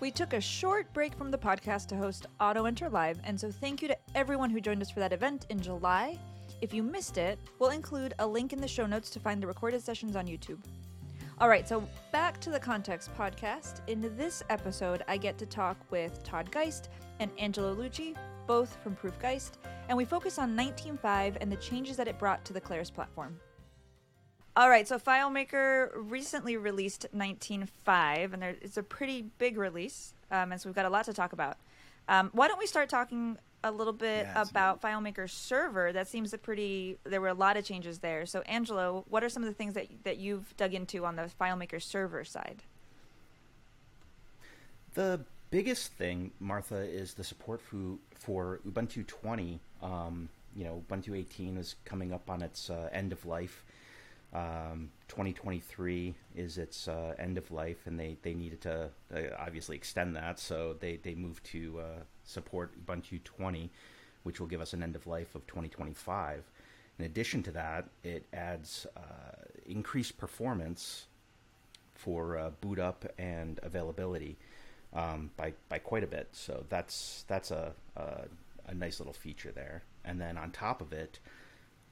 We took a short break from the podcast to host Auto Enter Live, and so thank you to everyone who joined us for that event in July. If you missed it, we'll include a link in the show notes to find the recorded sessions on YouTube. All right, so back to the Context podcast. In this episode, I get to talk with Todd Geist and Angelo Luchi, both from Proofgeist, and we focus on 19.5 and the changes that it brought to the Claris platform. All right, so FileMaker recently released 19.5, and there, it's a pretty big release, um, and so we've got a lot to talk about. Um, why don't we start talking a little bit Yeah, about FileMaker Server? That seems a pretty. There were a lot of changes there. So, Angelo, what are some of the things that that you've dug into on the FileMaker Server side? The biggest thing, Martha, is the support for, for Ubuntu 20. Um, you know, Ubuntu 18 is coming up on its uh, end of life. Um, 2023 is its uh, end of life, and they, they needed to uh, obviously extend that, so they, they moved to uh, support Ubuntu 20, which will give us an end of life of 2025. In addition to that, it adds uh, increased performance for uh, boot up and availability um, by by quite a bit. So that's that's a, a a nice little feature there. And then on top of it,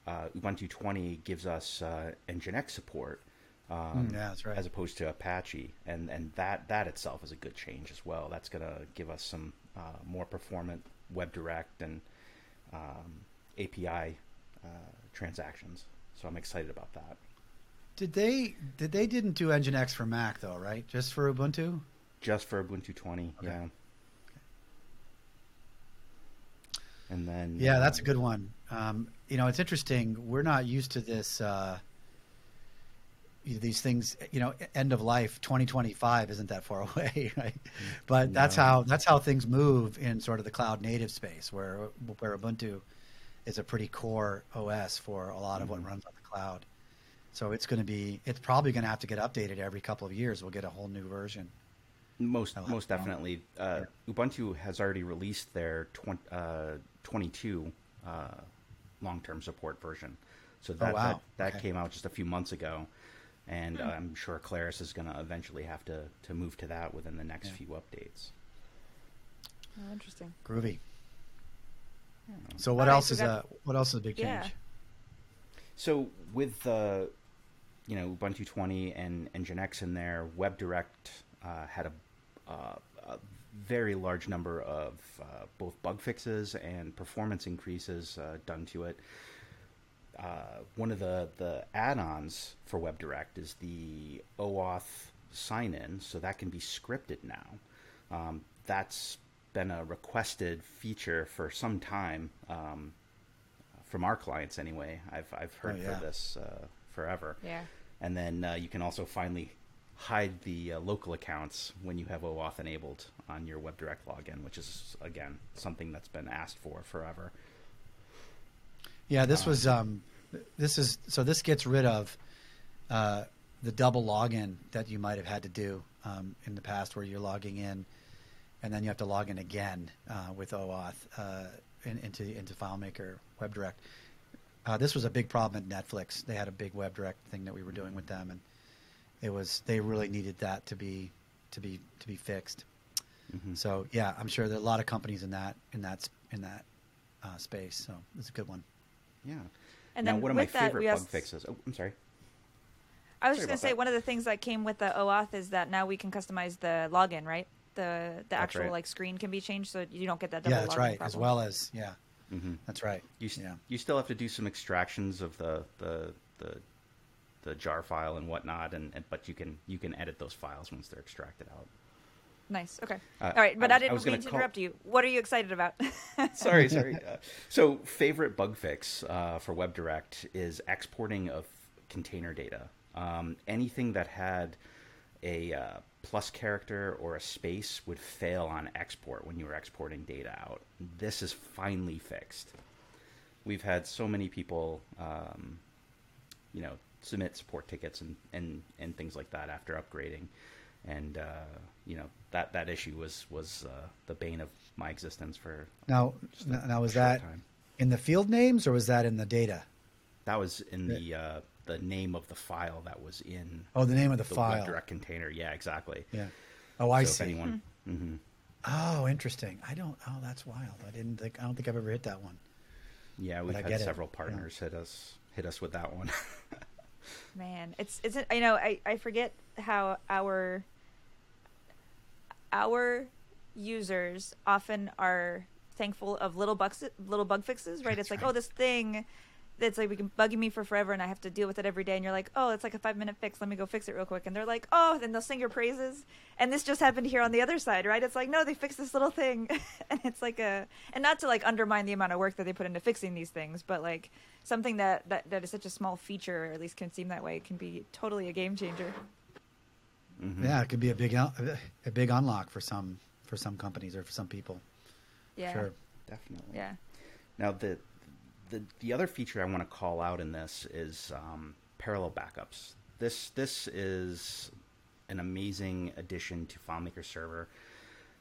uh, Ubuntu 20 gives us uh, Nginx support. Um, Mm, yeah, that's right. As opposed to Apache, and and that that itself is a good change as well. That's gonna give us some uh, more performant WebDirect and um, API uh, transactions. So I'm excited about that. Did they did they didn't do Nginx for Mac though, right? Just for Ubuntu? Just for Ubuntu 20, Okay. yeah. And then Yeah, uh, that's a good one. Um, you know, it's interesting. We're not used to this. Uh, these things, you know, end of life, 2025 isn't that far away, right? But that's how that's how things move in sort of the cloud native space, where where Ubuntu is a pretty core OS for a lot of what Mhm. runs on the cloud. So it's going to be, it's probably going to have to get updated every couple of years. We'll get a whole new version. Most I'll most definitely. Uh, Ubuntu has already released their twen- uh, 22 uh, long-term support version. So that Oh, wow. that, that Okay. came out just a few months ago, and Hmm. I'm sure Claris is going to eventually have to to move to that within the next Yeah. few updates. Oh, interesting. Groovy. So what All right, else so is that- a what else is a big Yeah. change? So with the, you know, Ubuntu 20 and Nginx in there, WebDirect uh, had a, uh, a very large number of uh, both bug fixes and performance increases uh, done to it. Uh, one of the, the add-ons for WebDirect is the OAuth sign-in, so that can be scripted now. Um, that's been a requested feature for some time. Um, from our clients anyway. I've I've heard Oh, yeah. for this uh, forever. Yeah. And then uh, you can also finally hide the uh, local accounts when you have OAuth enabled on your WebDirect login, which is again something that's been asked for forever. Yeah, this was um, this is so this gets rid of uh, the double login that you might have had to do um, in the past, where you're logging in and then you have to log in again uh, with OAuth uh, in, into into FileMaker WebDirect. Uh, this was a big problem at Netflix. They had a big WebDirect thing that we were doing with them, and it was they really needed that to be to be to be fixed. Mhm. So yeah, I'm sure there are a lot of companies in that in that in that uh, space. So it's a good one. Yeah. And now, then one of my that, favorite bug also- fixes. Oh, I'm sorry. I was Sorry just gonna say that. one of the things that came with the OAuth is that now we can customize the login, right? The the That's actual right. like screen can be changed, so you don't get that double Yeah, that's login right. As well as yeah, hmm that's right. You yeah. you still have to do some extractions of the the the, the jar file and whatnot, and, and but you can you can edit those files once they're extracted out. Nice. Okay. Uh, All right, but I I, was- I didn't was mean to call- interrupt you. What are you excited about? sorry, sorry. Uh, so, favorite bug fix uh, for WebDirect is exporting of container data. Um, anything that had a uh, plus character or a space would fail on export when you were exporting data out. This is finally fixed. We've had so many people, um, you know, submit support tickets and, and, and things like that after upgrading. And uh, you know that, that issue was was uh, the bane of my existence for Now, just a now was that time. in the field names or was that in the data? That was in Yeah. the uh, the name of the file that was in Oh, the name of the, the file. direct container. Yeah, exactly. Yeah. Oh, I so see. if anyone hmm Oh, interesting. I don't. Oh, that's wild. I didn't think. I don't think I've ever hit that one. Yeah, we've had get it. several Yeah. partners hit us hit us with that one. Man, it's it's I know I I forget how our our users often are thankful of little bugs little bug fixes, right? That's it's like, oh, right. oh, this thing that's like we can bugging me for forever and I have to deal with it every day and you're like, "Oh, it's like a 5 minute fix. Let me go fix it real quick." And they're like, "Oh," then they'll sing your praises. And this just happened here on the other side, right? It's like, "No, they fixed this little thing." and it's like a and not to like undermine the amount of work that they put into fixing these things, but like something that that, that is such a small feature, or at least can seem that way, can be totally a game changer. Mhm. Yeah, it could be a big a big unlock for some for some companies or for some people. Yeah. Sure. definitely. Yeah. Now the the the other feature I want to call out in this is um, parallel backups. This this is an amazing addition to FileMaker Server.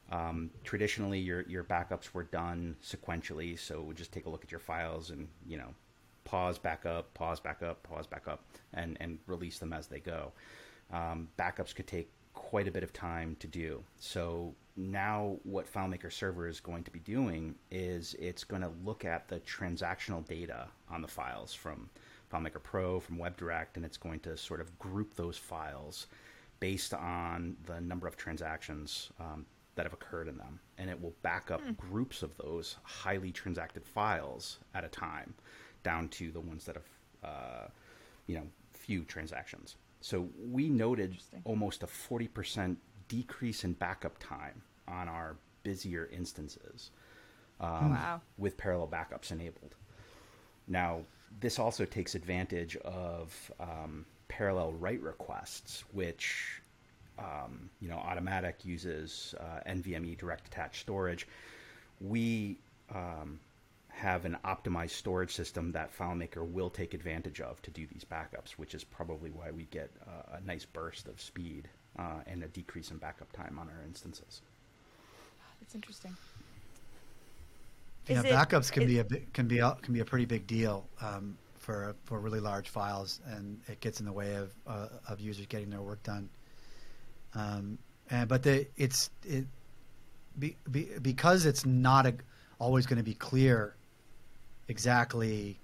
Um, traditionally, your your backups were done sequentially, so would just take a look at your files and you know pause back up, pause back up, pause back up, and and release them as they go. Um, backups could take quite a bit of time to do. So now, what FileMaker Server is going to be doing is it's going to look at the transactional data on the files from FileMaker Pro, from WebDirect, and it's going to sort of group those files based on the number of transactions um, that have occurred in them. And it will back up groups of those highly transacted files at a time down to the ones that have, uh, you know, few transactions. So we noted almost a 40% decrease in backup time on our busier instances um, Wow. with parallel backups enabled. Now, this also takes advantage of um, parallel write requests, which um, you know Automatic uses uh, NVMe direct attached storage. We um, have an optimized storage system that FileMaker will take advantage of to do these backups, which is probably why we get uh, a nice burst of speed uh, and a decrease in backup time on our instances. That's interesting. Yeah, Is it- backups can it- be a can be a, can be a pretty big deal um, for for really large files, and it gets in the way of uh, of users getting their work done. Um, and but the it's it be, be, because it's not a, always going to be clear exactly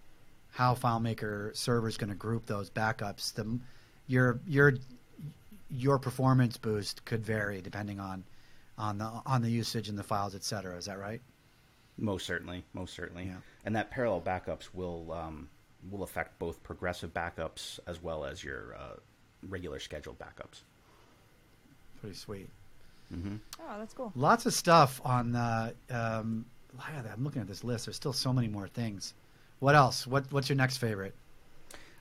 how FileMaker server is going to group those backups. The your your your performance boost could vary depending on on the on the usage and the files, et cetera. Is that right? Most certainly, most certainly, Yeah. and that parallel backups will um, will affect both progressive backups as well as your uh, regular scheduled backups. Pretty sweet. hmm Oh, that's cool. Lots of stuff on the. Um, look at that. I'm looking at this list. There's still so many more things. What else? What What's your next favorite?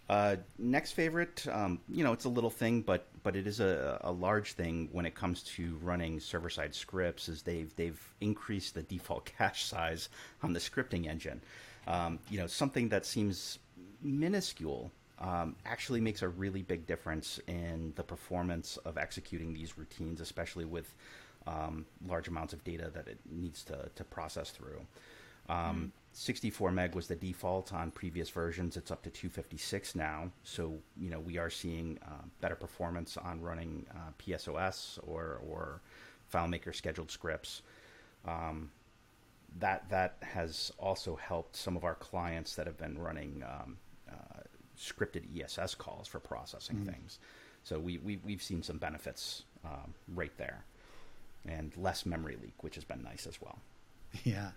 Uh, next favorite, um, you know, it's a little thing, but but it is a, a large thing when it comes to running server side scripts. Is they've they've increased the default cache size on the scripting engine. Um, you know, something that seems minuscule um, actually makes a really big difference in the performance of executing these routines, especially with um, large amounts of data that it needs to to process through. Um, 64 meg was the default on previous versions. It's up to 256 now. So, you know, we are seeing uh, better performance on running uh, PSOS or, or FileMaker scheduled scripts. Um, that, that has also helped some of our clients that have been running um, uh, scripted ESS calls for processing things. So we, we, we've seen some benefits um, right there and less memory leak, which has been nice as well. Yeah,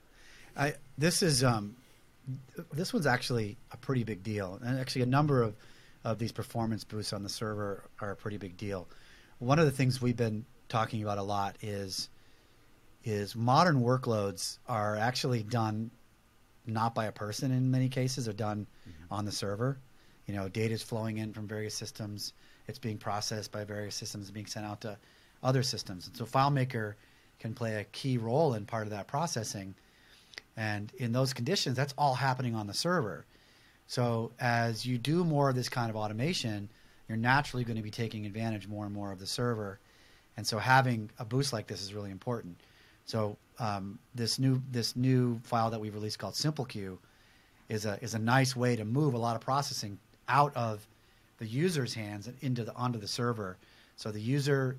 I this is um, this one's actually a pretty big deal, and actually a number of of these performance boosts on the server are a pretty big deal. One of the things we've been talking about a lot is is modern workloads are actually done not by a person in many cases are done on the server. You know, data is flowing in from various systems. It's being processed by various systems and being sent out to other systems. And so FileMaker can play a key role in part of that processing. And in those conditions, that's all happening on the server. So as you do more of this kind of automation, you're naturally going to be taking advantage more and more of the server. And so having a boost like this is really important. So um, this new this new file that we've released called SimpleQ is a is a nice way to move a lot of processing out of the user's hands and into the onto the server. So the user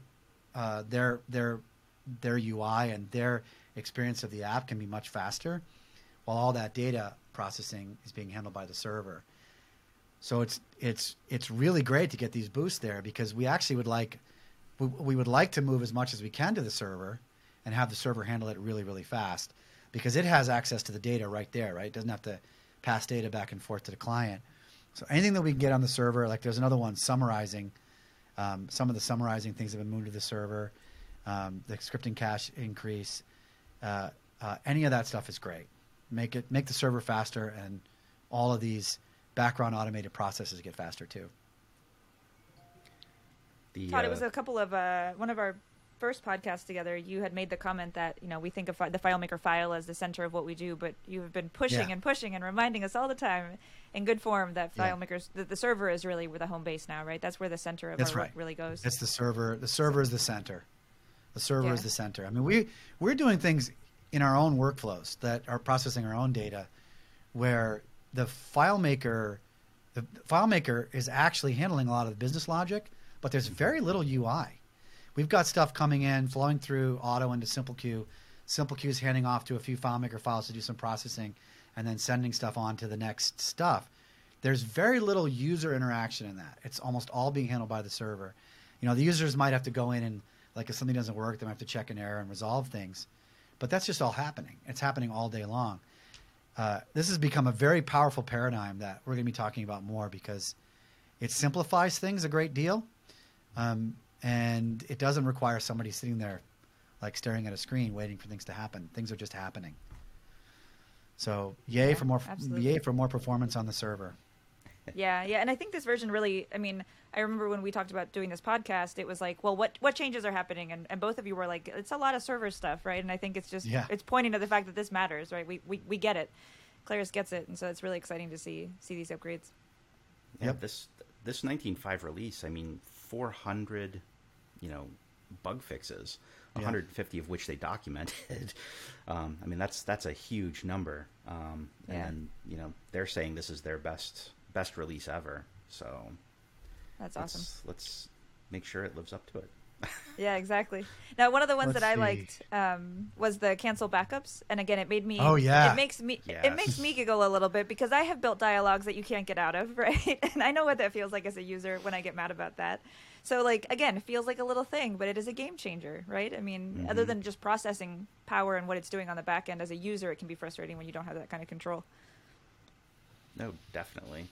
uh, their their their UI and their experience of the app can be much faster, while all that data processing is being handled by the server. So it's it's it's really great to get these boosts there because we actually would like we, we would like to move as much as we can to the server and have the server handle it really really fast because it has access to the data right there, right? It doesn't have to pass data back and forth to the client. So anything that we can get on the server, like there's another one summarizing. Um, some of the summarizing things have been moved to the server. Um, the scripting cache increase. Uh, uh, any of that stuff is great. Make it make the server faster, and all of these background automated processes get faster too. The, Todd, uh, it was a couple of uh, one of our first podcast together, you had made the comment that you know we think of the FileMaker file as the center of what we do, but you've been pushing yeah. and pushing and reminding us all the time, in good form, that FileMaker's yeah. the, the, server is really the home base now, right? That's where the center of That's our right. work really goes. It's the server. The server is the center. The server yeah. is the center. I mean, we we're doing things in our own workflows that are processing our own data, where the FileMaker, the FileMaker is actually handling a lot of the business logic, but there's very little UI we've got stuff coming in, flowing through Otto into SimpleQ. SimpleQ is handing off to a few FileMaker files to do some processing, and then sending stuff on to the next stuff. There's very little user interaction in that. It's almost all being handled by the server. You know, the users might have to go in and, like, if something doesn't work, they might have to check an error and resolve things. But that's just all happening. It's happening all day long. Uh, this has become a very powerful paradigm that we're going to be talking about more because it simplifies things a great deal. Um, and it doesn't require somebody sitting there like staring at a screen waiting for things to happen. Things are just happening. So yay yeah, for more absolutely. yay for more performance on the server. Yeah, yeah, and I think this version really. I mean, I remember when we talked about doing this podcast, it was like, well, what what changes are happening, and, and both of you were like, it's a lot of server stuff, right? And I think it's just yeah. it's pointing to the fact that this matters, right? We we, we get it. Claris gets it, and so it's really exciting to see see these upgrades. Yeah, yep. this this 19.5 release, I mean, 400 you know bug fixes, 150 of which they documented. um, I mean that's that's a huge number, um, yeah. and you know they're saying this is their best best release ever. So that's let's, awesome. Let's make sure it lives up to it. yeah, exactly. Now, one of the ones Let's that I see. liked um, was the cancel backups, and again, it made me. Oh yeah. It makes me. Yes. It makes me giggle a little bit because I have built dialogues that you can't get out of, right? and I know what that feels like as a user when I get mad about that. So, like again, it feels like a little thing, but it is a game changer, right? I mean, mm-hmm. other than just processing power and what it's doing on the back end, as a user, it can be frustrating when you don't have that kind of control. No, definitely.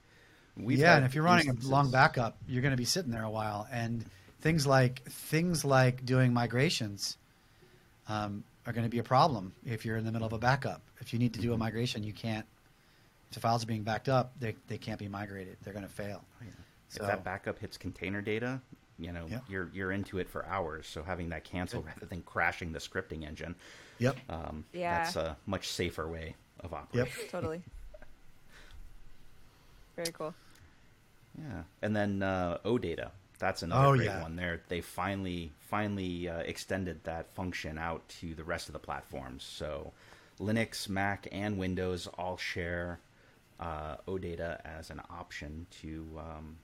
We've yeah, and if you're running instances... a long backup, you're going to be sitting there a while, and things like things like doing migrations um, are going to be a problem if you're in the middle of a backup. If you need to do a mm-hmm. migration, you can't. If the files are being backed up, they, they can't be migrated. They're going to fail. Oh, yeah. So, if that backup hits container data, you know yep. you're you're into it for hours. So having that cancel rather than crashing the scripting engine, yep, um, yeah, that's a much safer way of operating. Yep, totally. Very cool. Yeah, and then uh, OData. That's another oh, great yeah. one. There, they finally finally uh, extended that function out to the rest of the platforms. So, Linux, Mac, and Windows all share uh, OData as an option to um,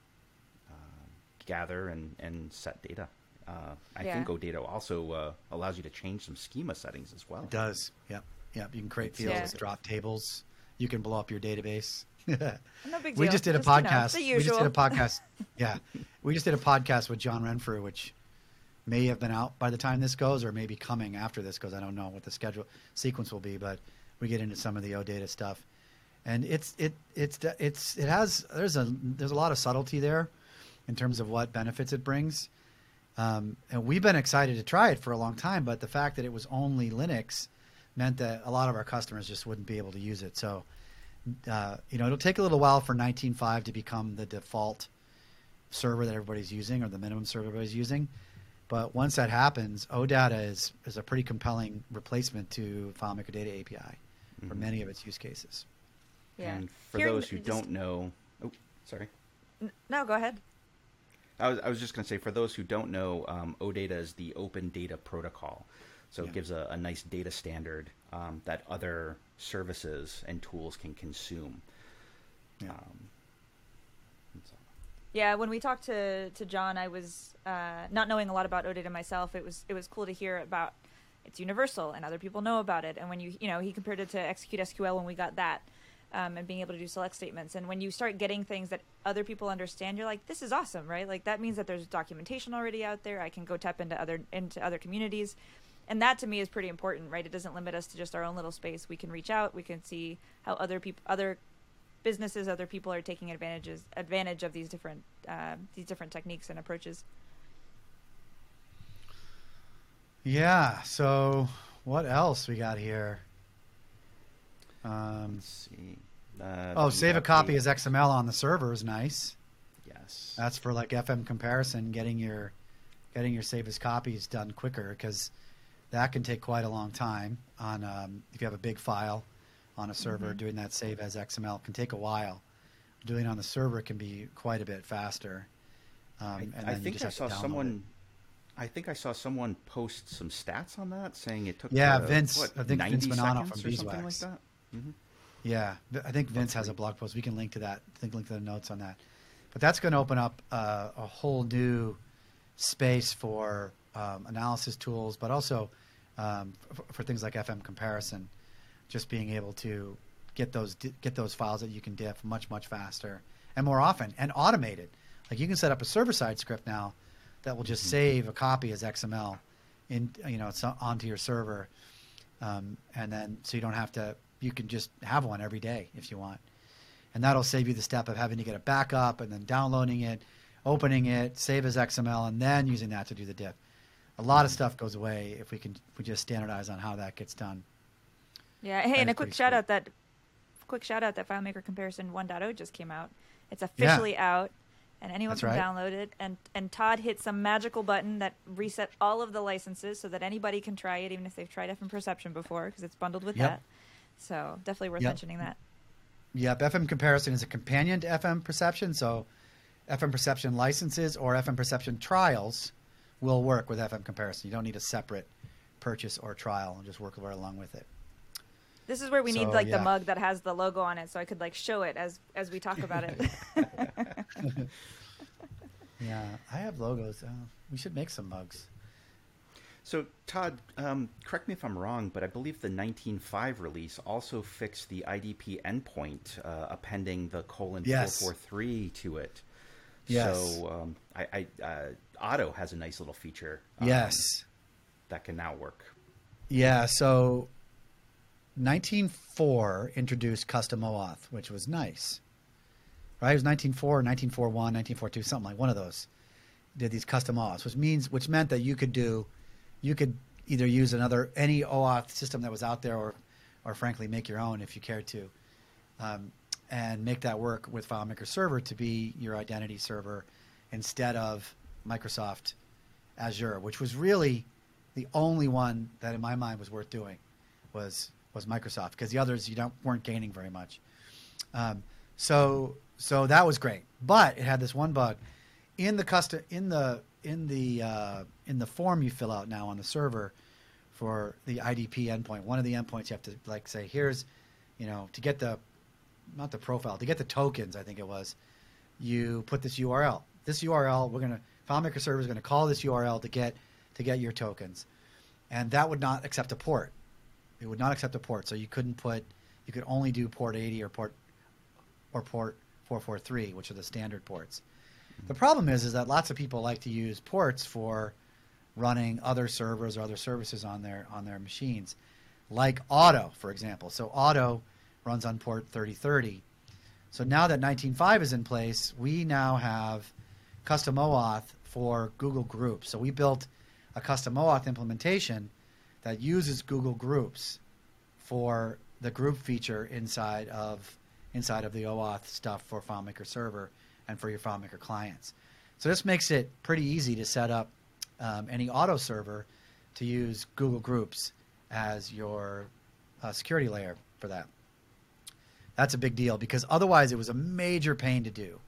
gather and, and set data. Uh, I yeah. think OData also uh, allows you to change some schema settings as well. It does. Yep. Yep. You can create fields, yeah. drop tables. You can blow up your database. no big deal. We just did a just, podcast. You know, we just did a podcast. yeah, we just did a podcast with John Renfrew, which may have been out by the time this goes, or maybe coming after this goes. I don't know what the schedule sequence will be, but we get into some of the OData stuff, and it's it it's it's it has there's a there's a lot of subtlety there in terms of what benefits it brings. Um, and we've been excited to try it for a long time, but the fact that it was only Linux meant that a lot of our customers just wouldn't be able to use it. So uh, you know, it'll take a little while for 19.5 to become the default server that everybody's using or the minimum server everybody's using. But once that happens, OData is, is a pretty compelling replacement to FileMaker Data API mm-hmm. for many of its use cases. Yeah. And for Here, those who just... don't know, oh, sorry. No, go ahead. I was, I was just going to say, for those who don't know, um, OData is the Open Data Protocol. So yeah. it gives a, a, nice data standard um, that other services and tools can consume. Yeah. Um, so. Yeah, when we talked to, to John, I was uh, not knowing a lot about OData myself. It was it was cool to hear about it's universal and other people know about it. And when you you know he compared it to execute SQL when we got that. Um, and being able to do select statements. And when you start getting things that other people understand, you're like, this is awesome, right? Like that means that there's documentation already out there. I can go tap into other into other communities, and that to me is pretty important, right? It doesn't limit us to just our own little space. We can reach out. We can see how other people, other businesses, other people are taking advantages advantage of these different uh, these different techniques and approaches. Yeah. So what else we got here? Um, Let's see. Uh, oh, save a copy as XML on the server is nice. Yes. That's for like FM comparison, getting your getting your save as copies done quicker because that can take quite a long time. On um, if you have a big file on a server, Mhm. doing that save as XML can take a while. Doing it on the server can be quite a bit faster. Um, I, and I think I saw download it. someone. I think I saw someone post some stats on that, saying it took. Yeah, uh, Vince- What, I think 90 Vince Menanno from something like Beezwax. that. hmm Yeah, I think Vince has a blog post. We can link to that. I think link to the notes on that. But that's going to open up uh, a whole new space for um, analysis tools, but also um, f- for things like FM comparison. Just being able to get those get those files that you can diff much much faster and more often and automated. Like you can set up a server side script now that will just Mhm. save a copy as XML in you know it's onto your server um, and then so you don't have to you can just have one every day if you want and that'll save you the step of having to get a backup and then downloading it opening it save as xml and then using that to do the diff a lot of mm-hmm. stuff goes away if we can if we just standardize on how that gets done Yeah. Hey, That and a quick shout sweet. out that quick shout out that FileMaker Comparison 1.0 just came out. It's officially out, and anyone That's can right. download it. And and Todd hit some magical button that reset all of the licenses so that anybody can try it, even if they've tried FM Perception before, because it's bundled with Yep. that. So definitely worth Yep. mentioning that. Yep, FM comparison is a companion to FM perception. So, FM perception licenses or FM perception trials will work with FM comparison. You don't need a separate purchase or trial; It'll just work right along with it. This is where we need like yeah. the mug that has the logo on it, so I could like show it as as we talk about it. Yeah, I have logos. Uh, we should make some mugs. So, Todd, um, correct me if I'm wrong, but I believe the 19.5 release also fixed the IDP endpoint, uh, appending the colon Yes. 443 to it. Yes. So, um, I, I, uh, Otto has a nice little feature. um, yes. That can now work. Yeah, so 19.4 introduced custom OAuth, which was nice. Right? It was 19.4, 1941, 1942, something like one of those. Did these custom OAuths, which means which meant that you could do you could either use another any OAuth system that was out there or or frankly make your own if you cared to. Um, and make that work with FileMaker Server to be your identity server instead of Microsoft Azure, which was really the only one that in my mind was worth doing was was Microsoft because the others you don't weren't gaining very much. Um, so so that was great, but it had this one bug in the custom in the in the uh, in the form you fill out now on the server for the IDP endpoint. One of the endpoints you have to like say here's you know to get the not the profile to get the tokens I think it was you put this URL. This URL we're gonna FileMaker server is gonna call this URL to get to get your tokens, and that would not accept a port. It would not accept a port, so you couldn't put you could only do port 80 or port or port 443, which are the standard ports. The problem is is that lots of people like to use ports for running other servers or other services on their on their machines, like Otto, for example. So Otto runs on port 3030. So now that 19.5 is in place, we now have custom OAuth for Google Groups. So we built a custom OAuth implementation that uses Google Groups for the group feature inside of inside of the OAuth stuff for FileMaker Server and for your FileMaker clients. So this makes it pretty easy to set up um, any Otto server to use Google Groups as your uh, security layer for that. That's a big deal because otherwise it was a major pain to do.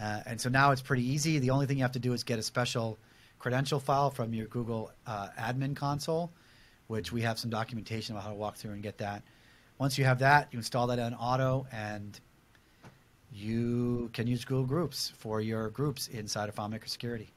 Uh, and so now it's pretty easy. The only thing you have to do is get a special credential file from your Google uh, admin console, which we have some documentation about how to walk through and get that. Once you have that, you install that on Otto, and you can use Google Groups for your groups inside of FileMaker Security.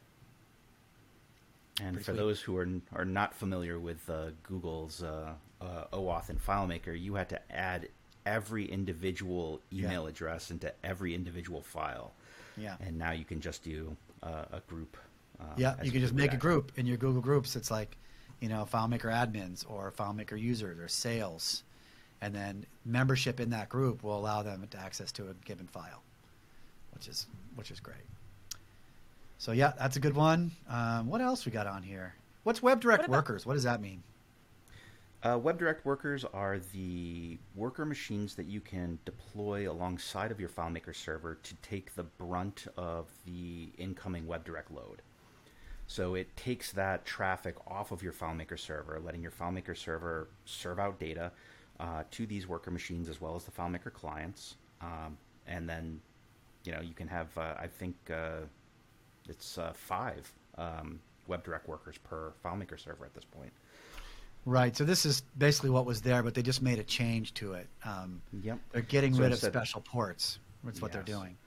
And Pretty for sweet. those who are are not familiar with uh, Google's uh, uh, OAuth and FileMaker, you had to add every individual email Yeah. address into every individual file. Yeah. And now you can just do uh, a group. Uh, Yeah, you can just make a group in your Google Groups. It's like, you know, FileMaker admins or FileMaker users or sales, and then membership in that group will allow them to access to a given file, which is which is great. So yeah, that's a good one. Um, what else we got on here? What's WebDirect What about- Workers? What does that mean? Uh, WebDirect workers are the worker machines that you can deploy alongside of your FileMaker server to take the brunt of the incoming WebDirect load. So it takes that traffic off of your FileMaker server, letting your FileMaker server serve out data uh, to these worker machines as well as the FileMaker clients, um, and then you know you can have uh, I think uh, it's uh, five um, WebDirect workers per FileMaker server at this point. Right. So this is basically what was there, but they just made a change to it. Um, Yep. they're getting So rid of special ports. That's what they're doing.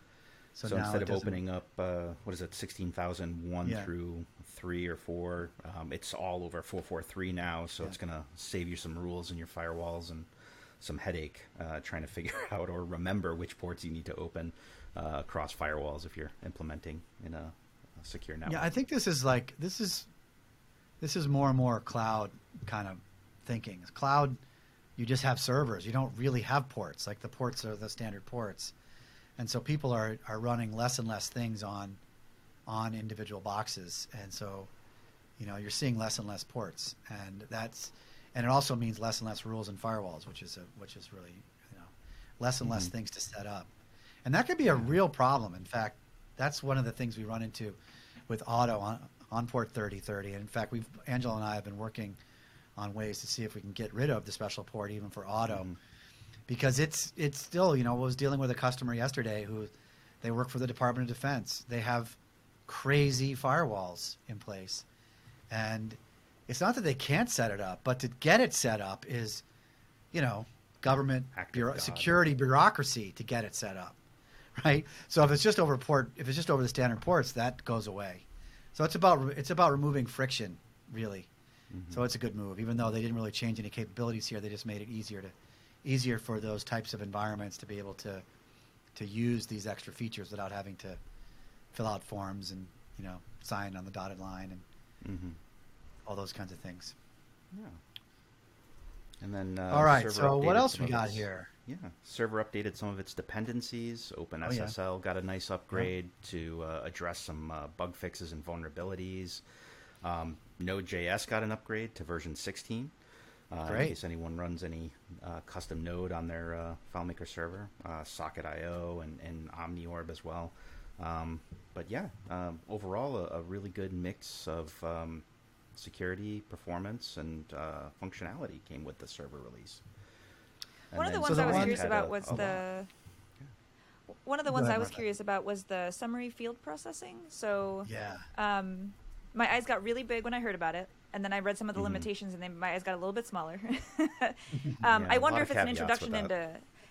So, now instead of opening up, uh, what is it, 16,001 Yeah. through 3 or 4, um, it's all over 443 now, so Yeah. it's going to save you some rules in your firewalls and some headache uh, trying to figure out or remember which ports you need to open uh, across firewalls if you're implementing in a, a secure network. Yeah, I think this is like this is this is more and more cloud kind of thinking. Cloud, you just have servers. You don't really have ports. Like the ports are the standard ports, and so people are are running less and less things on on individual boxes, and so you know you're seeing less and less ports, and that's and it also means less and less rules and firewalls, which is a which is really you know less and less Mhm. things to set up, and that could be a real problem. In fact, that's one of the things we run into with Otto on, on port 3030. And in fact, we've Angelo and I have been working on ways to see if we can get rid of the special port even for Otto, Mhm. because it's it's still you know I was dealing with a customer yesterday who they work for the Department of Defense. They have crazy firewalls in place, and it's not that they can't set it up, but to get it set up is, you know, government bureau, security bureaucracy to get it set up, right? So if it's just over port, if it's just over the standard ports, that goes away. So it's about it's about removing friction, really. So it's a good move, even though they didn't really change any capabilities here. They just made it easier to easier for those types of environments to be able to to use these extra features without having to fill out forms and you know sign on the dotted line and Mhm. all those kinds of things. Yeah. And then uh, all right, so what else we got its- here? Yeah, server updated some of its dependencies. Oh, OpenSSL got a nice upgrade to uh, address some uh, bug fixes and vulnerabilities. Um, Node.js got an upgrade to version 16. Uh, In case anyone runs any uh, custom node on their uh, FileMaker server, uh, Socket.io and, and OmniOrb as well. Um, but yeah, um, overall, a, a really good mix of um, security, performance, and uh, functionality came with the server release. And One of the ones So I was curious about a- was a lot. the. One of the ones ahead, I was Martha. curious about was the summary field processing. So, Yeah, um, my eyes got really big when I heard about it, and then I read some of the Mhm. limitations, and then my eyes got a little bit smaller. um, Yeah, I a wonder if it's an introduction into.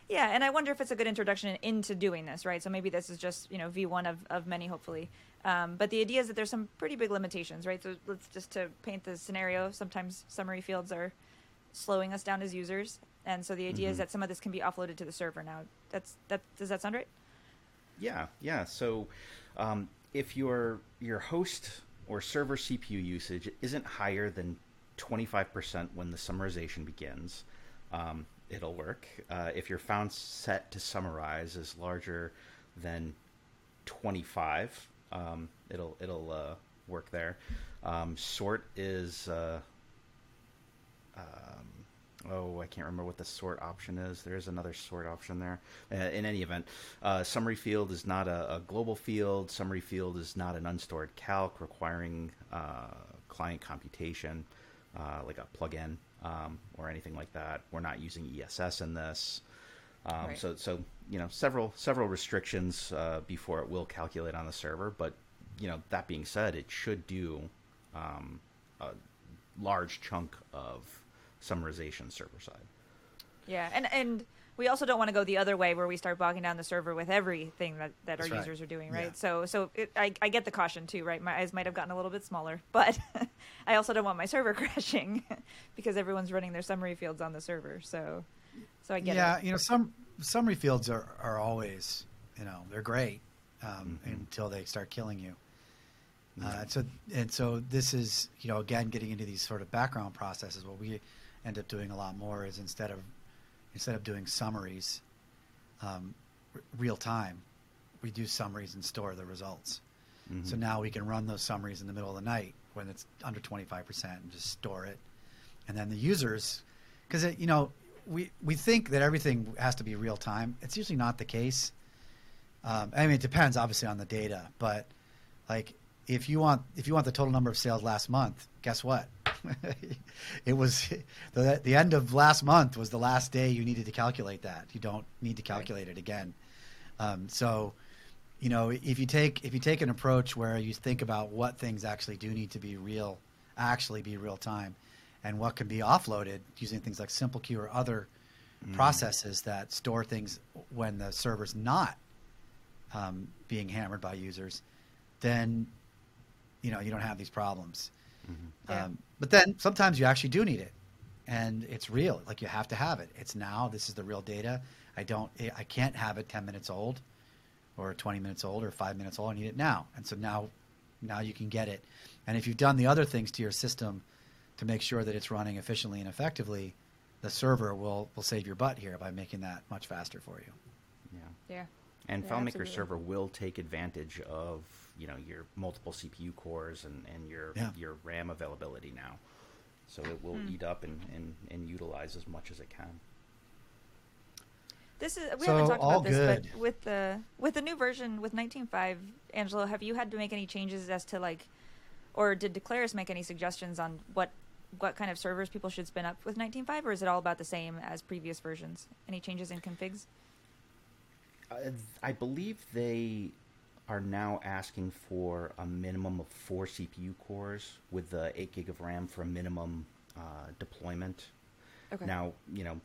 Yeah, and I wonder if it's a good introduction into doing this, right? So maybe this is just you know V one of of many, hopefully. Um, but the idea is that there's some pretty big limitations, right? So let's just to paint the scenario. Sometimes summary fields are slowing us down as users, and so the idea is Mhm. that some of this can be offloaded to the server now. That's that. Does that sound right? Yeah, yeah. So, um, if your your host or server CPU usage isn't higher than 25% when the summarization begins, um, it'll work. Uh, if your found set to summarize is larger than 25, um, it'll it'll uh, work there. Um, sort is uh, um, oh, I can't remember what the sort option is. There is another sort option there. Uh, in any event, uh, summary field is not a, a global field. Summary field is not an unstored calc requiring uh, client computation, like a plugin um, or anything like that. We're not using ESS in this. Um, Right. So, so you know, several several restrictions uh, before it will calculate on the server. But you know, that being said, it should do um, a large chunk of summarization server side. Yeah, and and we also don't want to go the other way where we start bogging down the server with everything that, that our right. users are doing, right? Yeah. So, so it, I, I get the caution too, right? My eyes might have gotten a little bit smaller, but I also don't want my server crashing because everyone's running their summary fields on the server. So, so I get yeah, it. you know, some summary fields are, are always, you know, they're great um, Mhm. until they start killing you. Yeah. Uh, so and so this is you know again getting into these sort of background processes. What we end up doing a lot more is instead of instead of doing summaries um, r- real time, we do summaries and store the results. Mhm. So now we can run those summaries in the middle of the night when it's under 25% and just store it. And then the users, because, you know, we, we think that everything has to be real time. It's usually not the case. Um, I mean, it depends obviously on the data, but like if you want if you want the total number of sales last month, guess what? it was the the end of last month was the last day you needed to calculate that. You don't need to calculate it again. Um, so, you know, if you take if you take an approach where you think about what things actually do need to be real, actually be real time, and what can be offloaded using things like SimpleQ or other processes that store things when the server's not um, being hammered by users, then you know you don't have these problems. Mhm. Yeah. Um, but then sometimes you actually do need it, and it's real. Like you have to have it. It's now. This is the real data. I don't. Eh, I can't have it ten minutes old, or twenty minutes old, or five minutes old. I need it now. And so now, now you can get it. And if you've done the other things to your system to make sure that it's running efficiently and effectively, the server will will save your butt here by making that much faster for you. Yeah. Yeah. And Yeah, FileMaker absolutely. Server will take advantage of you know your multiple CPU cores and, and your Yeah. your RAM availability now, so it will Hmm. eat up and, and, and utilize as much as it can. This is we So, haven't talked about this, good. but with the with the new version with 19.5, Angelo, have you had to make any changes as to like, or did Declaris make any suggestions on what what kind of servers people should spin up with 19.5, or is it all about the same as previous versions? Any changes in configs? Uh, I believe they are now asking for a minimum of four CPU cores with the eight gig of RAM for a minimum uh, deployment. Okay. Now, you know,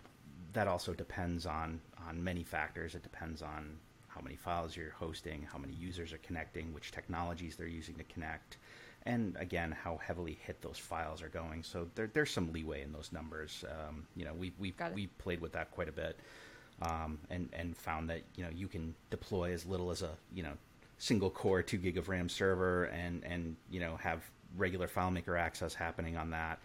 that also depends on on many factors. It depends on how many files you're hosting, how many users are connecting, which technologies they're using to connect, and again, how heavily hit those files are going. So there, there's some leeway in those numbers. Um, you know, we we we played with that quite a bit, um, and and found that you know you can deploy as little as a you know single core two gig of RAM server and and you know have regular FileMaker access happening on that.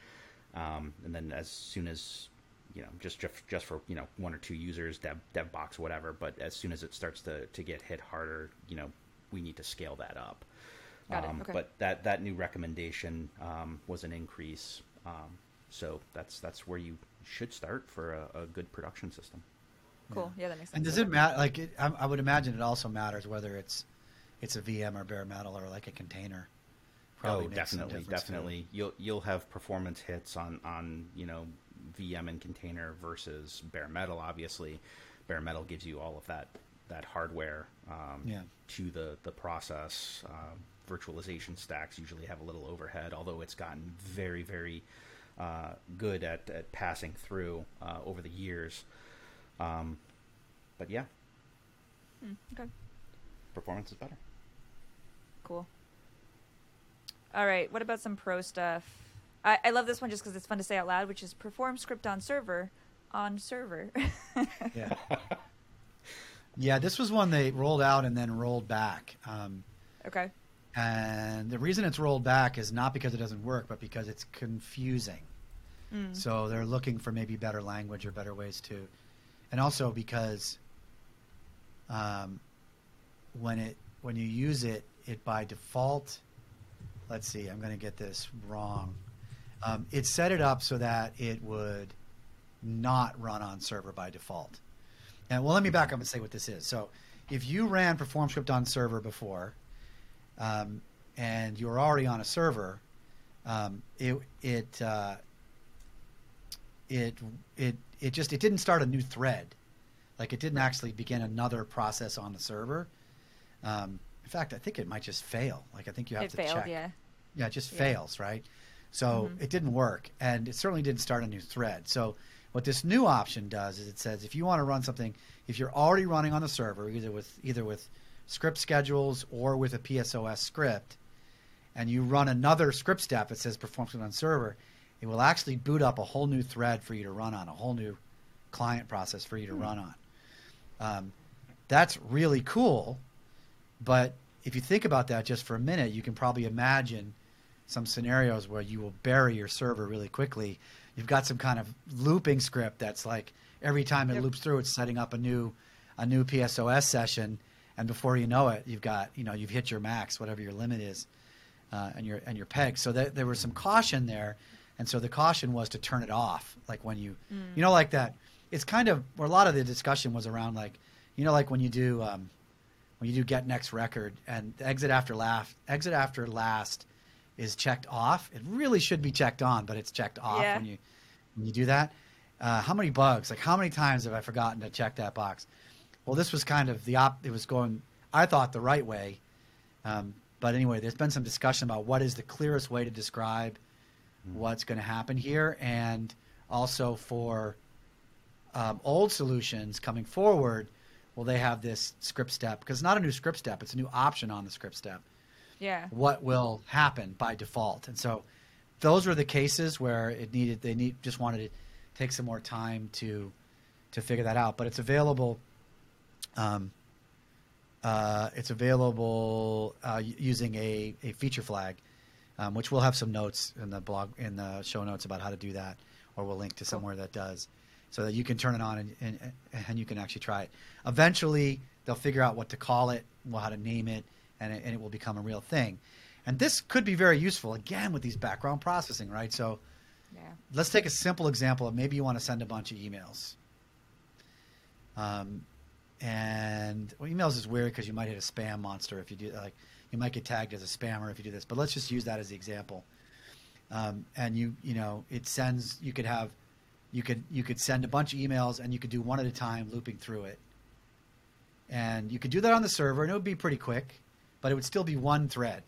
Um, and then as soon as you know just just just for you know one or two users dev dev box whatever but as soon as it starts to to get hit harder you know we need to scale that up Got it, um, okay. but that that new recommendation um, was an increase um, so that's that's where you should start for a, a good production system Cool. Yeah, that makes sense. And does it matter? Like, it, I, I would imagine it also matters whether it's it's a VM or bare metal or like a container. Probably oh, makes some definitely, too. definitely. You'll you'll have performance hits on on you know VM and container versus bare metal. Obviously, bare metal gives you all of that that hardware um, Yeah. to the the process. Um, virtualization stacks usually have a little overhead, although it's gotten very very uh, good at, at passing through uh, over the years. Um, but yeah, Hmm, okay. performance is better. Cool. All right. What about some pro stuff? I, I love this one just because it's fun to say out loud, which is perform script on server on server. Yeah. yeah, this was one they rolled out and then rolled back. Um, okay. and the reason it's rolled back is not because it doesn't work, but because it's confusing. Mm. So they're looking for maybe better language or better ways to, and also because um, when it when you use it, it by default. Let's see, I'm going to get this wrong. Um, it set it up so that it would not run on server by default. And well, let me back up and say what this is. So, if you ran Perform Script on server before, um, and you're already on a server, um, it it uh, it it it just it didn't start a new thread, like it didn't actually begin another process on the server. Um, in fact, I think it might just fail. Like I think you have It to failed. check. Yeah. Yeah, it just Yeah. fails, right? So Mhm. it didn't work, and it certainly didn't start a new thread. So What this new option does is it says if you want to run something, if you're already running on the server, either with either with script schedules or with a PSOS script, and you run another script step that says perform on server, it will actually boot up a whole new thread for you to run on, a whole new client process for you to run on. Um, that's really cool, but if you think about that just for a minute, you can probably imagine some scenarios where you will bury your server really quickly. You've got some kind of looping script that's like every time it loops through, it's setting up a new a new PSOS session, and before you know it, you've got you know you've hit your max, whatever your limit is, uh, and your and your peg. So that, there was some caution there, and so the caution was to turn it off, like when you you know like that. It's kind of where a lot of the discussion was around like you know like when you do um, when you do get next record and exit after last exit after last is checked off. It really should be checked on, but it's checked off Yeah. when you when you do that. Uh, how many bugs? Like how many times have I forgotten to check that box? Well, this was kind of the op. It was going. I thought the right way. Um, but anyway, there's been some discussion about what is the clearest way to describe what's going to happen here, and also for um, old solutions coming forward, will they have this script step? Because it's not a new script step; it's a new option on the script step. Yeah. What will happen by default? And so, those were the cases where it needed. They need just wanted to take some more time to to figure that out. But it's available. Um, uh, it's available uh, using a, a feature flag, um, which we'll have some notes in the blog in the show notes about how to do that, or we'll link to somewhere that does, so that you can turn it on and, and, and you can actually try it. Eventually, they'll figure out what to call it, how to name it, and it, and it will become a real thing. And this could be very useful again with these background processing, right? So Yeah. let's take a simple example of maybe you want to send a bunch of emails. Um, and well, emails is weird because you might hit a spam monster if you do like you might get tagged as a spammer if you do this. But let's just use that as the example. Um, and you you know it sends you could have you could you could send a bunch of emails and you could do one at a time looping through it. And you could do that on the server and it would be pretty quick, but it would still be one thread.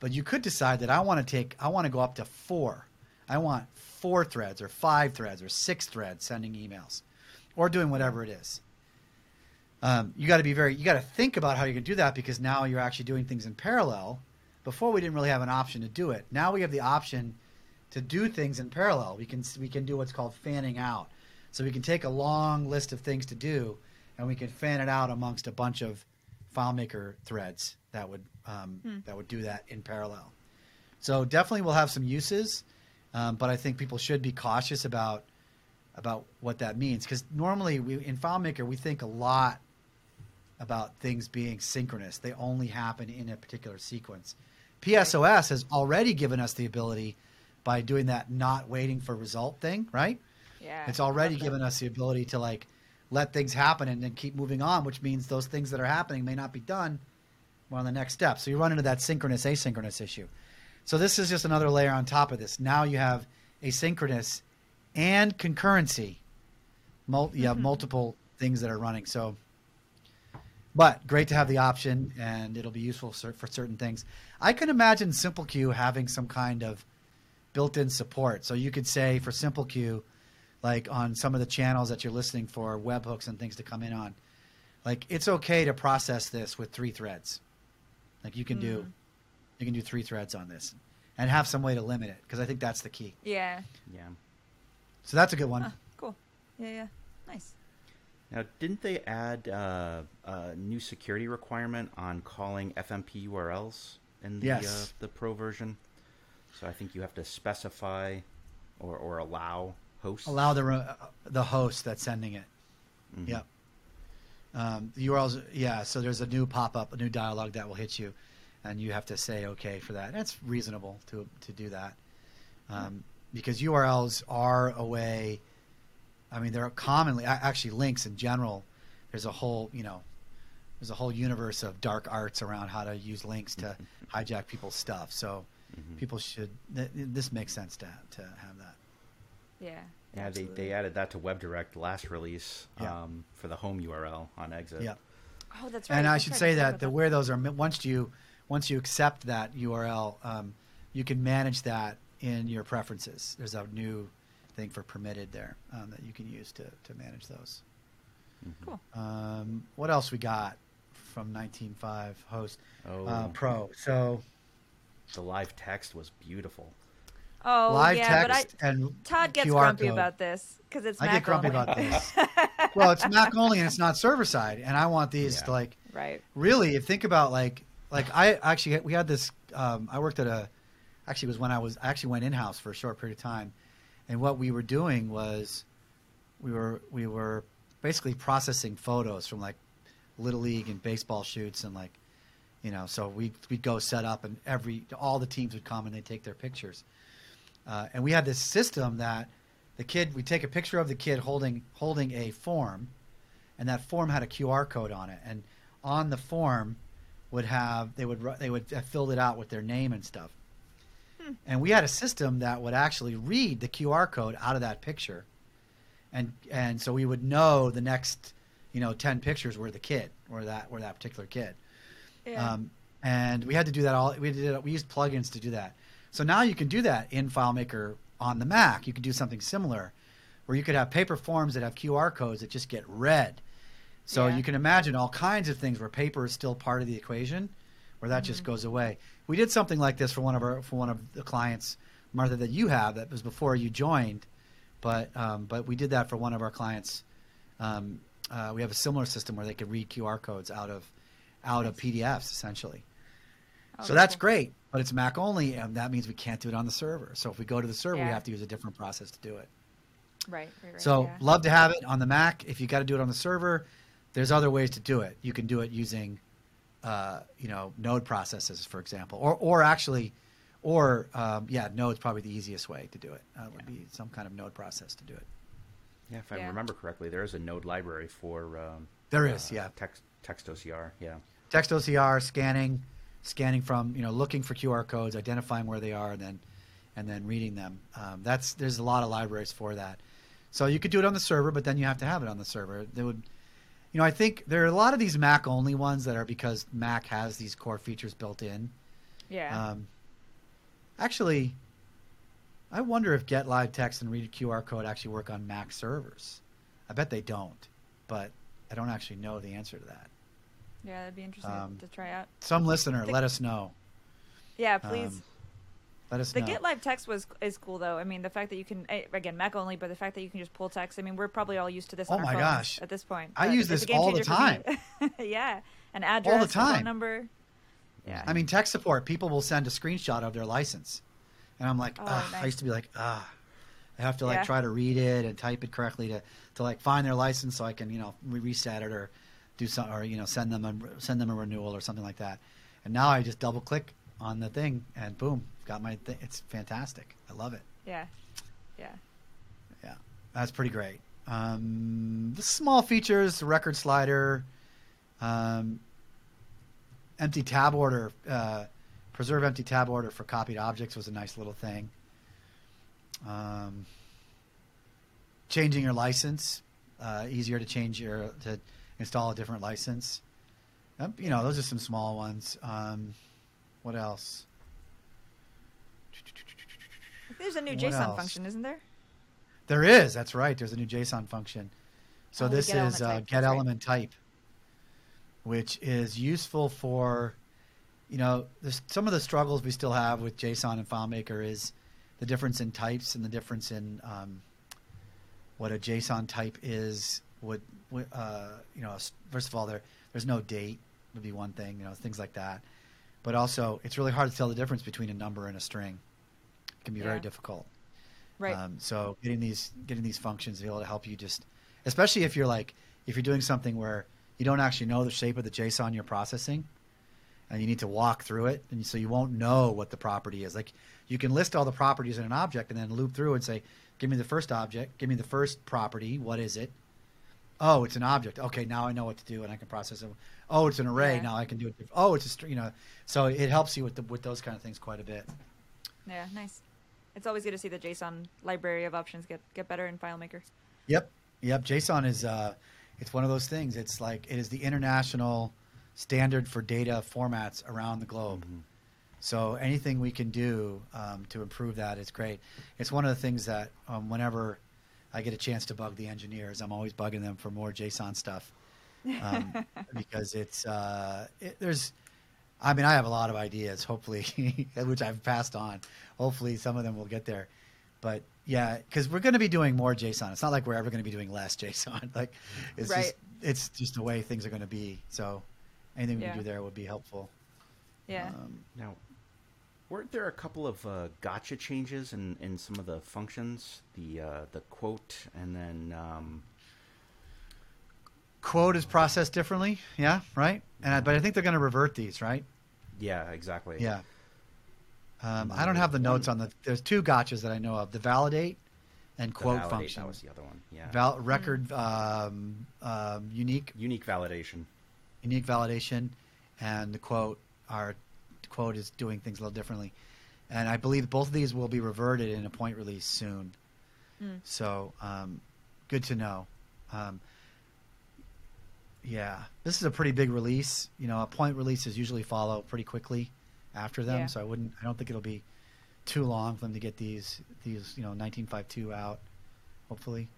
But you could decide that I want to take I want to go up to four. I want four threads or five threads or six threads sending emails or doing whatever it is. Um, you got to be very you got to think about how you can do that because now you're actually doing things in parallel. Before we didn't really have an option to do it. Now we have the option to do things in parallel. We can we can do what's called fanning out. So we can take a long list of things to do, and we can fan it out amongst a bunch of FileMaker threads that would um, that would do that in parallel. So definitely we'll have some uses, um, but I think people should be cautious about about what that means because normally we, in FileMaker we think a lot about things being synchronous. They only happen in a particular sequence. PSOS has already given us the ability by doing that not waiting for result thing, right? Yeah. It's already given us the ability to like let things happen and then keep moving on, which means those things that are happening may not be done. On the next step. So you run into that synchronous asynchronous issue. So this is just another layer on top of this. Now you have asynchronous and concurrency. Mul- you have mm-hmm. multiple things that are running. So, but great to have the option, and it'll be useful for certain things. I can imagine SimpleQ having some kind of built-in support. So you could say for SimpleQ, like on some of the channels that you're listening for, webhooks and things to come in on, like it's okay to process this with three threads. Like you can do, you can do three threads on this, and have some way to limit it because I think that's the key. Yeah. Yeah. So that's a good one. Huh, cool. Yeah, yeah. Nice. Now, didn't they add uh, a new security requirement on calling FMP URLs in the Yes. uh, the Pro version? So I think you have to specify or, or allow hosts. Allow the the host that's sending it. Mhm. Yep. Um, the URLs, yeah. So there's a new pop up, a new dialog that will hit you, and you have to say okay for that. That's reasonable to to do that, um, because URLs are a way. I mean, they're commonly actually links in general. There's a whole you know, there's a whole universe of dark arts around how to use links to hijack people's stuff. So Mhm. people should. Th- this makes sense to to have that. Yeah. Yeah, they, absolutely. they added that to WebDirect last release Yeah. um, for the home URL on exit. Yeah. Oh, that's right. And I that's should say forgot that the where those are once you once you accept that URL, um, you can manage that in your preferences. There's a new thing for permitted there um, that you can use to, to manage those. Cool. Um, what else we got from 19.5 host Oh, uh, Pro? So the live text was beautiful. Oh, live yeah, text but and I, Todd gets QR grumpy code. about this because it's I Mac get grumpy only. about this. well, it's Mac only and it's not server side, and I want these Yeah. to like right. really if think about like like I actually we had this. Um, I worked at a actually it was when I was I actually went in house for a short period of time, and what we were doing was we were we were basically processing photos from like little league and baseball shoots and like you know so we we'd go set up and every all the teams would come and they'd take their pictures. Uh, and we had this system that the kid we take a picture of the kid holding holding a form and that form had a QR code on it. And on the form would have they would they would have filled it out with their name and stuff. And we had a system that would actually read the QR code out of that picture. And and so we would know the next you know 10 pictures were the kid or that were that particular kid Yeah. um, and we had to do that all we did we used plugins to do that so now you can do that in FileMaker on the Mac you can do something similar where you could have paper forms that have QR codes that just get read so Yeah. you can imagine all kinds of things where paper is still part of the equation where that just goes away we did something like this for one of our for one of the clients Martha that you have that was before you joined but um, but we did that for one of our clients. Um, uh, we have a similar system where they could read QR codes out of out of PDFs essentially. Oh, so that's cool. great, but it's Mac only, and that means we can't do it on the server. So if we go to the server, we have to use a different process to do it. Right. Right. right So yeah. love to have it on the Mac. If you got to do it on the server, there's other ways to do it. You can do it using, uh, you know, Node processes, for example, or or actually, or um, yeah, Node's probably the easiest way to do it. Uh, would be some kind of Node process to do it. Yeah, if I Yeah. remember correctly, there is a Node library for um, There is, yeah. text text OCR. Yeah, text OCR scanning, scanning from you know looking for QR codes, identifying where they are, and then and then reading them. Um, that's there's a lot of libraries for that. So you could do it on the server, but then you have to have it on the server. They would, you know, I think there are a lot of these Mac only ones that are because Mac has these core features built in. yeah. Um, actually, I wonder if Get Live Text and Read a QR Code actually work on Mac servers. I bet they don't, but I don't actually know the answer to that. Yeah. That'd be interesting um, to try out. Some listener, The- let us know. Yeah. Please. Um, let us The know. Get Live text was is cool though. I mean, the fact that you can eh, again Mac only, but the fact that you can just pull text. I mean, we're probably all used to this. Oh on my gosh. At this point, I use it's this all the for yeah, an address, a time. phone number. Yeah. I mean, tech support, people will send a screenshot of their license. And I'm like, Oh, nice. I used to be like, ah, I have to like Yeah. try to read it and type it correctly to, to like find their license so I can, you know, reset it or do some, or, you know, send them a, send them a renewal or something like that. And now I just double click on the thing and boom, got my thing. It's fantastic. I love it. yeah. Yeah. Yeah, that's pretty great. Um, the small features, record slider, um, empty tab order, uh, preserve empty tab order for copied objects was a nice little thing. Um, changing your license, uh, easier to change your to install a different license. Um, you know, those are some small ones. Um, what else? There's a new What JSON else? function, isn't there? There is. That's right. There's a new JSON function. So Oh, this get is element uh, get that's right. element type, which is useful for, you know, some of the struggles we still have with JSON and FileMaker is the difference in types and the difference in um, what a JSON type is. Would would, uh, you know? First of all, there there's no date would be one thing. You know, things like that. But also, it's really hard to tell the difference between a number and a string. It can be very difficult. Right. Um, so getting these getting these functions to be able to help you just, especially if you're like if you're doing something where you don't actually know the shape of the JSON you're processing, and you need to walk through it, and so you won't know what the property is. Like you can list all the properties in an object and then loop through and say, "Give me the first object. Give me the first property. What is it? Oh, it's an object. Okay, now I know what to do and I can process it. Oh, it's an array. Yeah. Now I can do it. Oh, it's a string. You know, so it helps you with the, with those kind of things quite a bit. yeah. Nice. It's always good to see the JSON library of options get get better in FileMaker. Yep, yep. JSON is uh, it's one of those things. It's like it is the international standard for data formats around the globe. So anything we can do um, to improve that is great. It's one of the things that um, whenever I get a chance to bug the engineers, I'm always bugging them for more JSON stuff um, because it's uh, it, there's. I mean, I have a lot of ideas. Hopefully, which I've passed on. Hopefully, some of them will get there. But yeah, because we're going to be doing more JSON. It's not like we're ever going to be doing less JSON. Like it's Right. just it's just the way things are going to be. So anything we Yeah. can do there would be helpful. Yeah. Um, Now, weren't there a couple of uh, gotcha changes in, in some of the functions? The uh, the quote and then um, quote is processed differently. Yeah, right. And I, but I think they're going to revert these, right? yeah, exactly. Yeah. Um, I don't have the notes on the. There's two gotchas that I know of: the validate and The quote validate, function. That was the other one. Yeah. Val- record um, um, unique Unique validation. unique validation, and the quote are the quote is doing things a little differently, and I believe both of these will be reverted in a point release soon. Mm. So um, good to know. Um, yeah, this is a pretty big release. You know, a point releases usually follow pretty quickly after them, Yeah. so I wouldn't. I don't think it'll be too long for them to get these these you know 1952 out. Hopefully.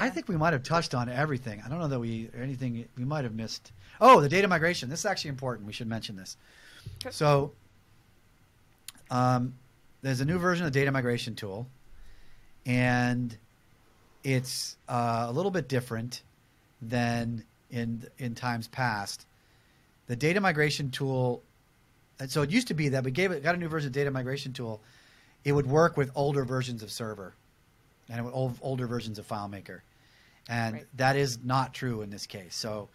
I think we might have touched on everything. I don't know that we anything we might have missed. Oh, the data migration. This is actually important. We should mention this. Okay. So, um, there's a new version of the data migration tool, and it's uh, a little bit different than in in times past. The data migration tool. And so it used to be that we gave it got a new version of data migration tool. It would work with older versions of server, and it would, old, older versions of FileMaker, and Right. that is not true in this case. So,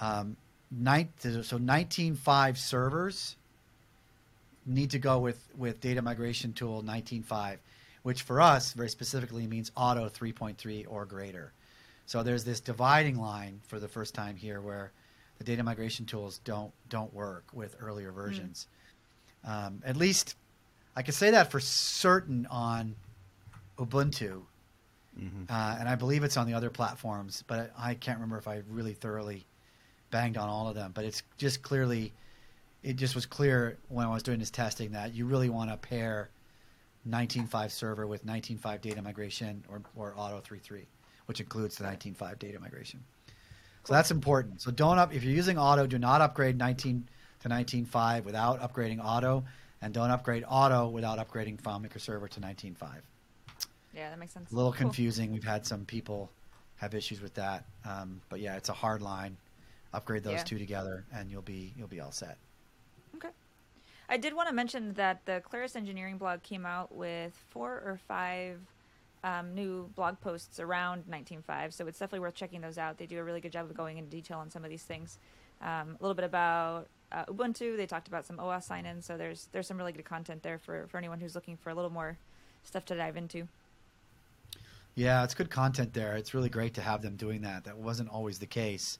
um, nine, so 19.5 servers need to go with with data migration tool 19.5, which for us very specifically means Otto 3.3 or greater. So there's this dividing line for the first time here where the data migration tools don't don't work with earlier versions. Um, at least I can say that for certain on Ubuntu, hmm uh, and I believe it's on the other platforms, but I can't remember if I really thoroughly banged on all of them. But it's just clearly, it just was clear when I was doing this testing that you really want to pair 19.5 server with 19.5 data migration or, or Otto 3.3, which includes the 19.5 data migration. So that's important. So don't up if you're using Otto, do not upgrade 19 to 19.5 without upgrading Otto, and don't upgrade Otto without upgrading FileMaker Server to 19.5 Yeah, that makes sense. a little Cool. confusing. We've had some people have issues with that, um, but yeah, it's a hard line. Upgrade those Yeah. two together, and you'll be you'll be all set. Okay. I did want to mention that the Claris Engineering blog came out with four or five um, new blog posts around 19.5, so it's definitely worth checking those out. They do a really good job of going into detail on some of these things. Um, a little bit about uh, Ubuntu. They talked about some OAuth sign-in, so there's there's some really good content there for, for anyone who's looking for a little more stuff to dive into. Yeah, it's good content there. It's really great to have them doing that. That wasn't always the case.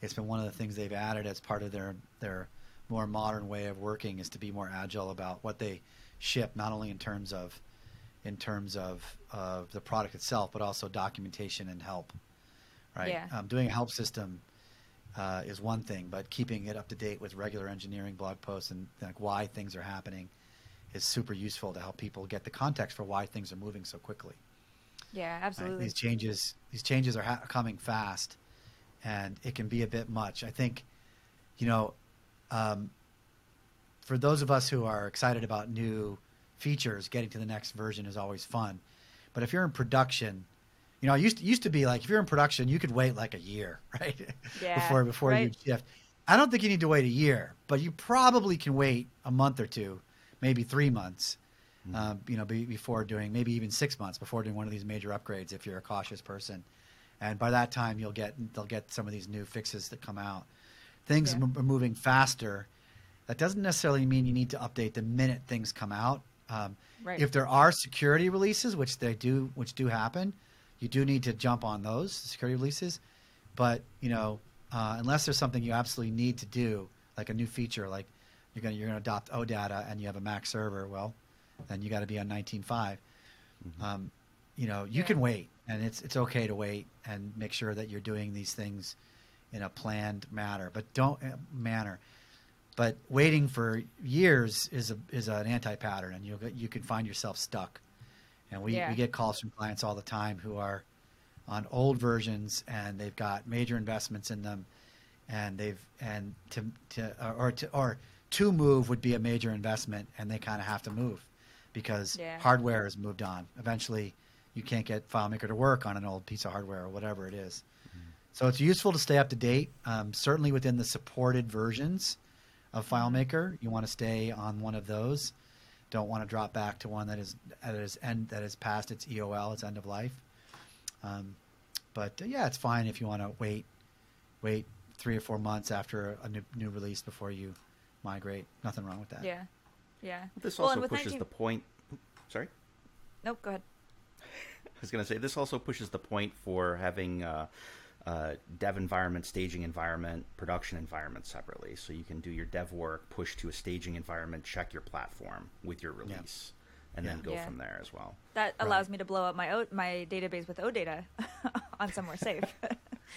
It's been one of the things they've added as part of their their more modern way of working is to be more agile about what they ship, not only in terms of in terms of of the product itself, but also documentation and help. Right. Yeah. Um, doing a help system uh, is one thing, but keeping it up to date with regular engineering blog posts and like why things are happening is super useful to help people get the context for why things are moving so quickly. Yeah, Right? absolutely. These changes, these changes are ha- coming fast, and it can be a bit much. I think, you know, um, for those of us who are excited about new features, getting to the next version is always fun. But if you're in production, you know, it used to, used to be like if you're in production, you could wait like a year, right? Yeah, before before right. you shift. I don't think you need to wait a year, but you probably can wait a month or two, maybe three months, um, you know, be, before doing maybe even six months before doing one of these major upgrades if you're a cautious person. And by that time, you'll get they'll get some of these new fixes that come out. Things Yeah. m- are moving faster. That doesn't necessarily mean you need to update the minute things come out. Um, Right. If there are security releases, which they do, which do happen, you do need to jump on those security releases. But you know, uh, unless there's something you absolutely need to do, like a new feature, like you're gonna you're gonna adopt OData and you have a Mac server, well, then you got to be on 19.5. Um, you know, you Yeah. can wait, and it's it's okay to wait and make sure that you're doing these things in a planned manner. But don't uh, manner. But waiting for years is a is an anti pattern, and you you can find yourself stuck. And we, Yeah. we get calls from clients all the time who are on old versions and they've got major investments in them, and they've and to to or to or to move would be a major investment, and they kind of have to move because Yeah. hardware has moved on. Eventually, you can't get FileMaker to work on an old piece of hardware or whatever it is. So it's useful to stay up to date. Um, certainly within the supported versions of FileMaker, you want to stay on one of those. Don't want to drop back to one that is that is end that is past its EOL, its end of life. Um, but uh, yeah, it's fine if you want to wait, wait three or four months after a new, new release before you migrate. Nothing wrong with that. Yeah. Yeah. This Well, also and pushes 19 the point. Sorry. Nope, go ahead. I was going to say this also pushes the point for having uh, uh, dev environment, staging environment, production environment separately. So you can do your dev work, push to a staging environment, check your platform with your release, and then go Yeah. from there as well. That Right. allows me to blow up my o- my database with OData on somewhere safe.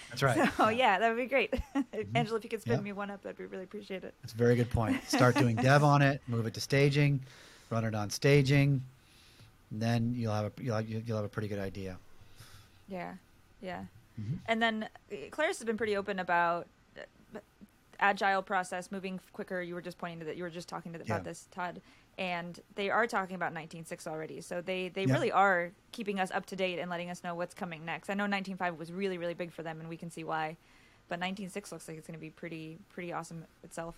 That's right. So yeah, that would be great. Angelo, if you could spin Yeah. me one up, that'd be really appreciate it. That's a very good point. Start doing dev on it, move it to staging, run it on staging, and then you'll have a you'll have, you'll have a pretty good idea. Yeah, yeah. Mhm. And then uh, Claris has been pretty open about uh, agile process, moving quicker. You were just pointing to that. You were just talking to the, Yeah. about this, Todd. And they are talking about 19.6 already, so they they Yeah. really are keeping us up to date and letting us know what's coming next. I know 19.5 was really really big for them, and we can see why. But 19.6 looks like it's going to be pretty pretty awesome itself.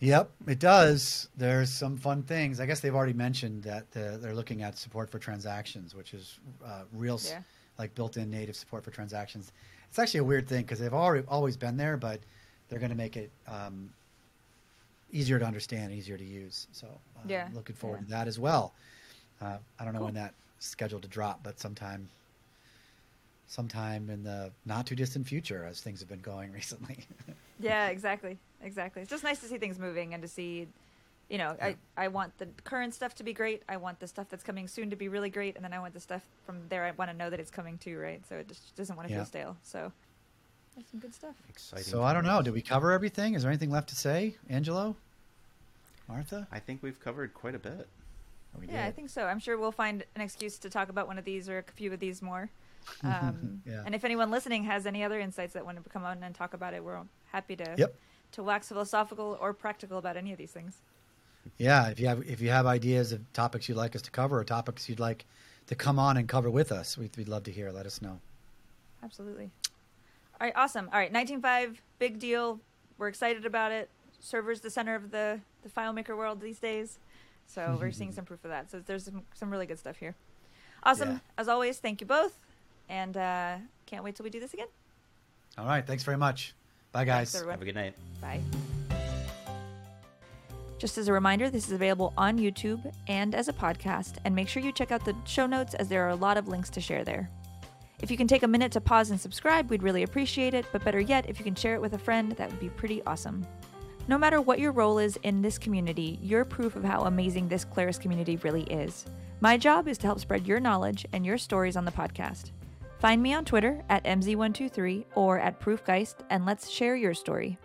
Yep, it does. There's some fun things. I guess they've already mentioned that they're looking at support for transactions, which is uh, real, Yeah. like built-in native support for transactions. It's actually a weird thing because they've already always been there, but they're going to make it um, easier to understand, easier to use. So, uh, Yeah, looking forward yeah. to that as well. Uh, I don't know when that's scheduled to drop, but sometime, sometime in the not too distant future, as things have been going recently. Yeah, exactly, exactly. It's just nice to see things moving and to see, you know, I I want the current stuff to be great. I want the stuff that's coming soon to be really great, and then I want the stuff from there. I want to know that it's coming too, right? So it just doesn't want to Yeah. feel stale. So that's some good stuff. Exciting. So I don't know. Did we cover everything? Is there anything left to say, Angelo? Martha? I think we've covered quite a bit. Oh, we yeah, I think so. I'm sure we'll find an excuse to talk about one of these or a few of these more. Um, Yeah. And if anyone listening has any other insights that want to come on and talk about it, we're happy to Yep. to wax philosophical or practical about any of these things. Yeah. If you have if you have ideas of topics you'd like us to cover or topics you'd like to come on and cover with us, we'd, we'd love to hear. Let us know. Absolutely. All right, awesome. All right, 19.5, big deal. We're excited about it. Server's the center of the, the FileMaker world these days. So we're seeing some proof of that. So there's some, some really good stuff here. Awesome. Yeah. As always, thank you both. And uh, can't wait till we do this again. All right. Thanks very much. Bye, guys. Thanks. Have a good night. Bye. Just as a reminder, this is available on YouTube and as a podcast, and make sure you check out the show notes as there are a lot of links to share there. If you can take a minute to pause and subscribe, we'd really appreciate it, but better yet, if you can share it with a friend, that would be pretty awesome. No matter what your role is in this community, you're proof of how amazing this Claris community really is. My job is to help spread your knowledge and your stories on the podcast. Find me on Twitter at MZ123 or at Proofgeist, and let's share your story.